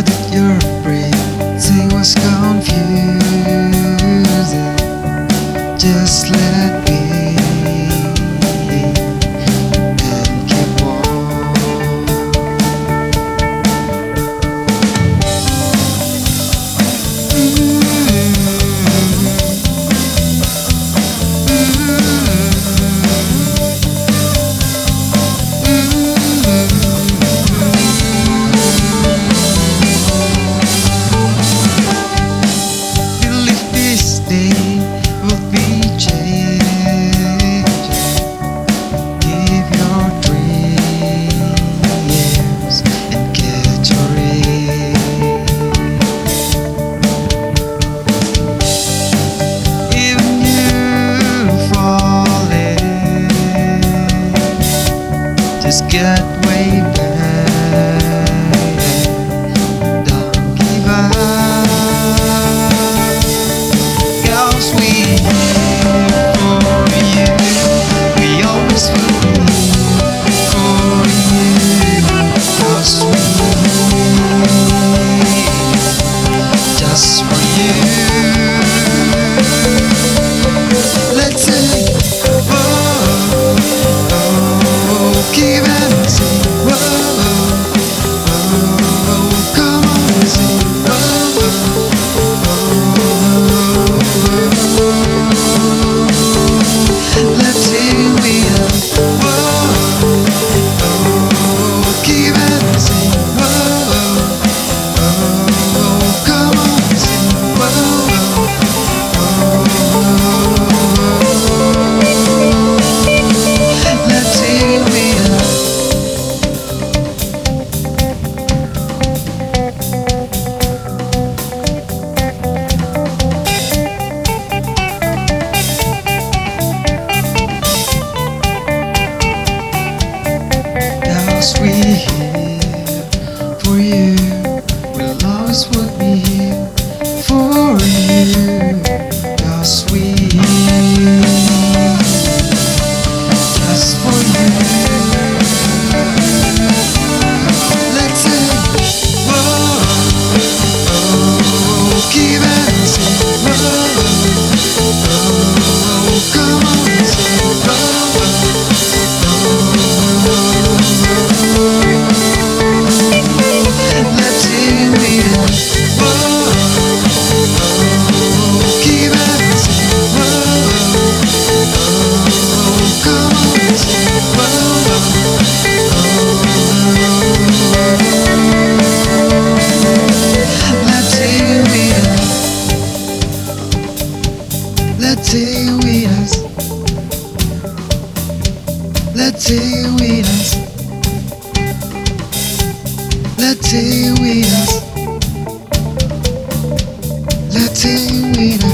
that your breathing was gone. just get way back. keep it songs we hear for you. Let's see with us. Let's see Latinas, us.